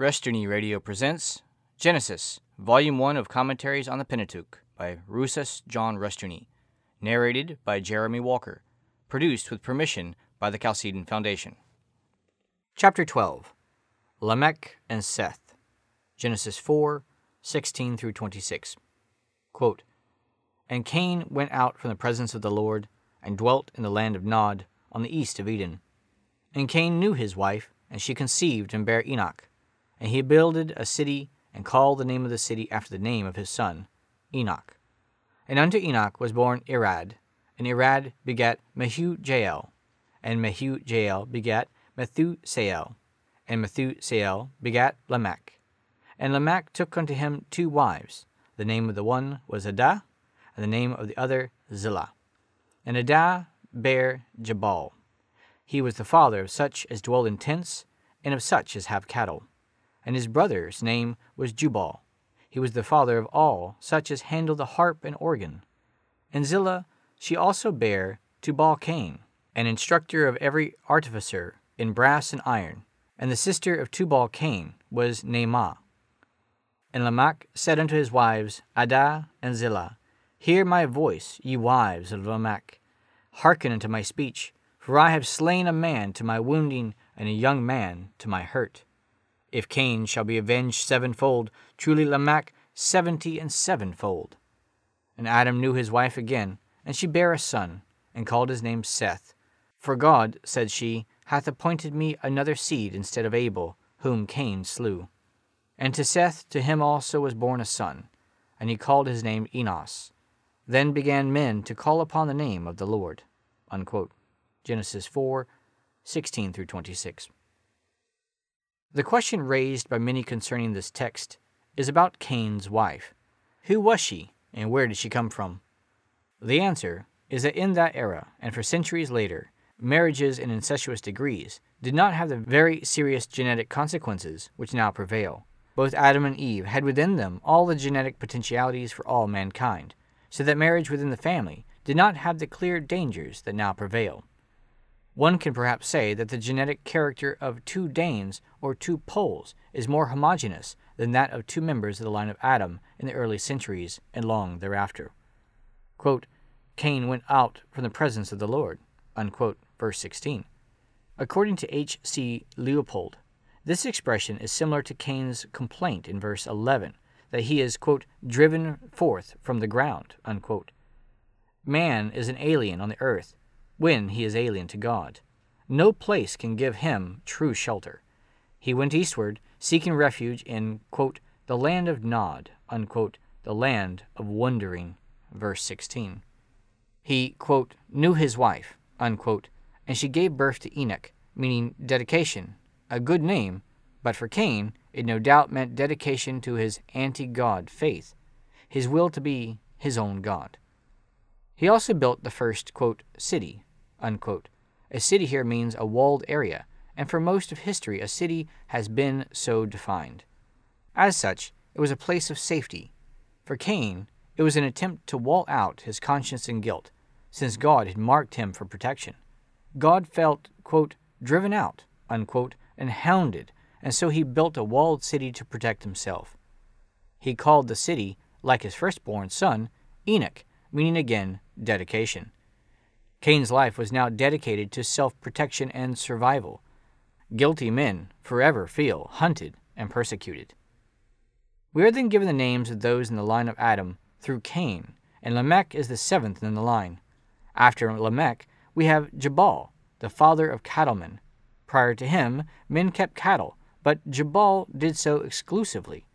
Rushdoony Radio presents Genesis, Volume 1 of Commentaries on the Pentateuch by Rousas John Rushdoony, narrated by Jeremy Walker, produced with permission by the Chalcedon Foundation. Chapter 12 Lamech and Seth, Genesis 4 16 through 26. Quote, And Cain went out from the presence of the Lord and dwelt in the land of Nod on the east of Eden. And Cain knew his wife, and she conceived and bare Enoch. And he builded a city, and called the name of the city after the name of his son, Enoch. And unto Enoch was born Irad, and Irad begat Mehujael, and Mehujael begat Methusael, and Methusael begat Lamech. And Lamech took unto him two wives. The name of the one was Adah, and the name of the other Zillah. And Adah bare Jabal. He was the father of such as dwell in tents, and of such as have cattle and his brother's name was Jubal. He was the father of all such as handle the harp and organ. And Zillah she also bare Tubal Cain, an instructor of every artificer in brass and iron, and the sister of Tubal Cain was Naamah. And Lamech said unto his wives, Ada and Zillah, Hear my voice, ye wives of Lamech. Hearken unto my speech, for I have slain a man to my wounding, and a young man to my hurt. If Cain shall be avenged sevenfold, truly Lamech seventy and sevenfold. And Adam knew his wife again, and she bare a son, and called his name Seth. For God, said she, hath appointed me another seed instead of Abel, whom Cain slew. And to Seth, to him also was born a son, and he called his name Enos. Then began men to call upon the name of the Lord. Unquote. Genesis 4 16 through 26. The question raised by many concerning this text is about Cain's wife. Who was she, and where did she come from? The answer is that in that era, and for centuries later, marriages in incestuous degrees did not have the very serious genetic consequences which now prevail. Both Adam and Eve had within them all the genetic potentialities for all mankind, so that marriage within the family did not have the clear dangers that now prevail. One can perhaps say that the genetic character of two Danes or two Poles is more homogeneous than that of two members of the line of Adam in the early centuries and long thereafter. Quote, Cain went out from the presence of the Lord. Unquote, verse 16. According to H. C. Leupold, this expression is similar to Cain's complaint in verse 11 that he is, quote, driven forth from the ground. Unquote. Man is an alien on the earth when he is alien to God. No place can give him true shelter. He went eastward, seeking refuge in, quote, the land of Nod, unquote, the land of wandering, verse 16. He, quote, knew his wife, unquote, and she gave birth to Enoch, meaning dedication, a good name, but for Cain, it no doubt meant dedication to his anti God faith, his will to be his own God. He also built the first, quote, city, Unquote. A city here means a walled area, and for most of history, a city has been so defined. As such, it was a place of safety. For Cain, it was an attempt to wall out his conscience and guilt, since God had marked him for protection. God felt, quote, driven out, unquote, and hounded, and so he built a walled city to protect himself. He called the city, like his firstborn son, Enoch, meaning again dedication. Cain's life was now dedicated to self protection and survival. Guilty men forever feel hunted and persecuted. We are then given the names of those in the line of Adam through Cain, and Lamech is the seventh in the line. After Lamech, we have Jabal, the father of cattlemen. Prior to him, men kept cattle, but Jabal did so exclusively.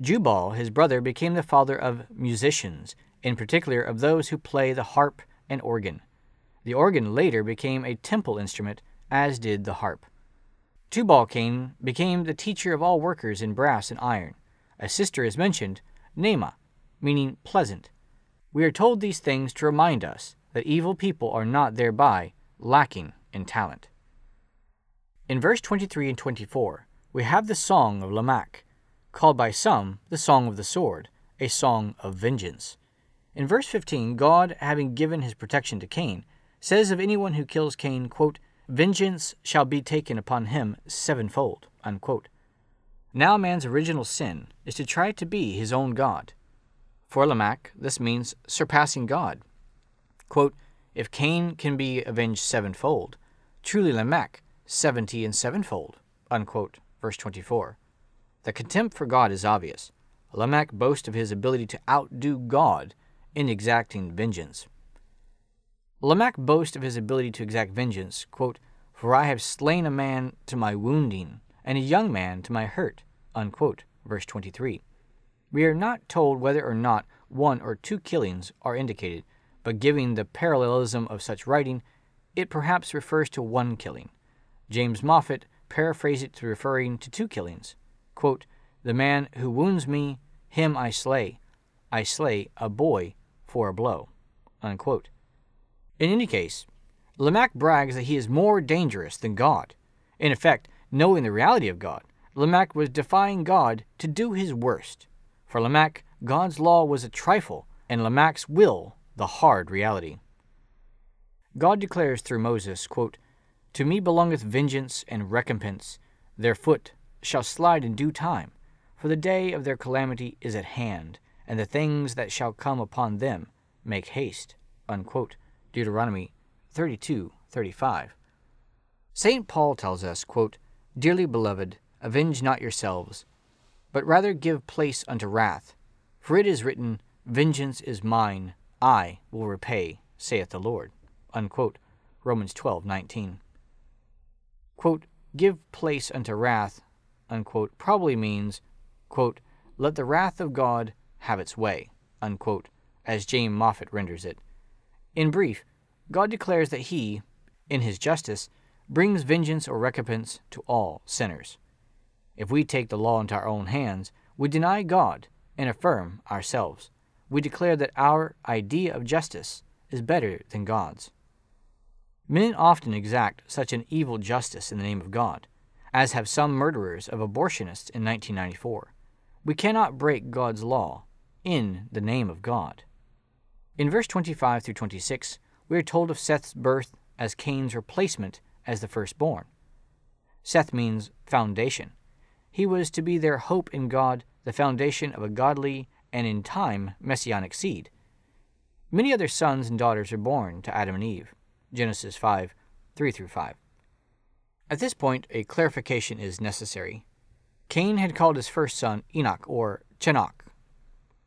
Jubal, his brother, became the father of musicians, in particular of those who play the harp and organ. The organ later became a temple instrument, as did the harp. Tubal Cain became the teacher of all workers in brass and iron. A sister is mentioned, Naamah, meaning pleasant. We are told these things to remind us that evil people are not thereby lacking in talent. In verse 23 and 24, we have the song of Lamech, called by some the song of the sword, a song of vengeance. In verse 15, God, having given his protection to Cain, says of anyone who kills Cain, quote, Vengeance shall be taken upon him sevenfold. Unquote. Now man's original sin is to try to be his own God. For Lamech, this means surpassing God. Quote, if Cain can be avenged sevenfold, truly Lamech seventy and sevenfold. Unquote. Verse 24. The contempt for God is obvious. Lamech boasts of his ability to outdo God in exacting vengeance. Lamech boasts of his ability to exact vengeance, quote, For I have slain a man to my wounding, and a young man to my hurt. Unquote. Verse 23. We are not told whether or not one or two killings are indicated, but given the parallelism of such writing, it perhaps refers to one killing. James Moffatt paraphrased it to referring to two killings. Quote, the man who wounds me, him I slay. I slay a boy for a blow. Unquote. In any case, Lamech brags that he is more dangerous than God. In effect, knowing the reality of God, Lamech was defying God to do his worst. For Lamech, God's law was a trifle, and Lamech's will the hard reality. God declares through Moses, quote, To me belongeth vengeance and recompense. Their foot shall slide in due time, for the day of their calamity is at hand, and the things that shall come upon them make haste. Unquote. Deuteronomy 32:35. St. Paul tells us, quote, Dearly beloved, avenge not yourselves, but rather give place unto wrath. For it is written, Vengeance is mine, I will repay, saith the Lord. Unquote. Romans 12:19. Quote, give place unto wrath, unquote, probably means, quote, let the wrath of God have its way, unquote, as James Moffatt renders it. In brief, God declares that He, in His justice, brings vengeance or recompense to all sinners. If we take the law into our own hands, we deny God and affirm ourselves. We declare that our idea of justice is better than God's. Men often exact such an evil justice in the name of God, as have some murderers of abortionists in 1994. We cannot break God's law in the name of God. In verse 25 through 26, we are told of Seth's birth as Cain's replacement as the firstborn. Seth means foundation. He was to be their hope in God, the foundation of a godly and in time messianic seed. Many other sons and daughters are born to Adam and Eve. Genesis 5 3 through 5. At this point, a clarification is necessary. Cain had called his first son Enoch or Chenog,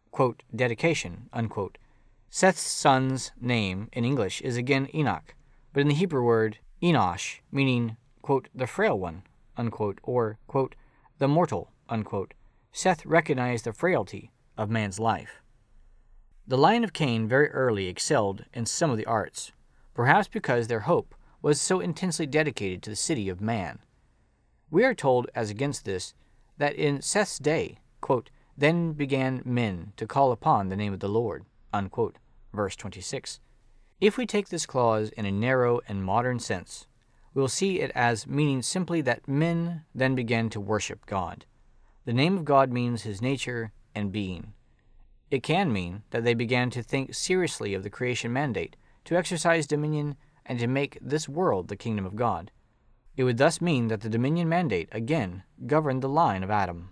quote, dedication, unquote, Seth's son's name in English is again Enoch, but in the Hebrew word Enosh, meaning, quote, the frail one, unquote, or, quote, the mortal, unquote, Seth recognized the frailty of man's life. The line of Cain very early excelled in some of the arts, perhaps because their hope was so intensely dedicated to the city of man. We are told, as against this, that in Seth's day, quote, then began men to call upon the name of the Lord. Unquote. Verse 26. If we take this clause in a narrow and modern sense, we will see it as meaning simply that men then began to worship God. The name of God means his nature and being. It can mean that they began to think seriously of the creation mandate, to exercise dominion, and to make this world the kingdom of God. It would thus mean that the dominion mandate again governed the line of Adam.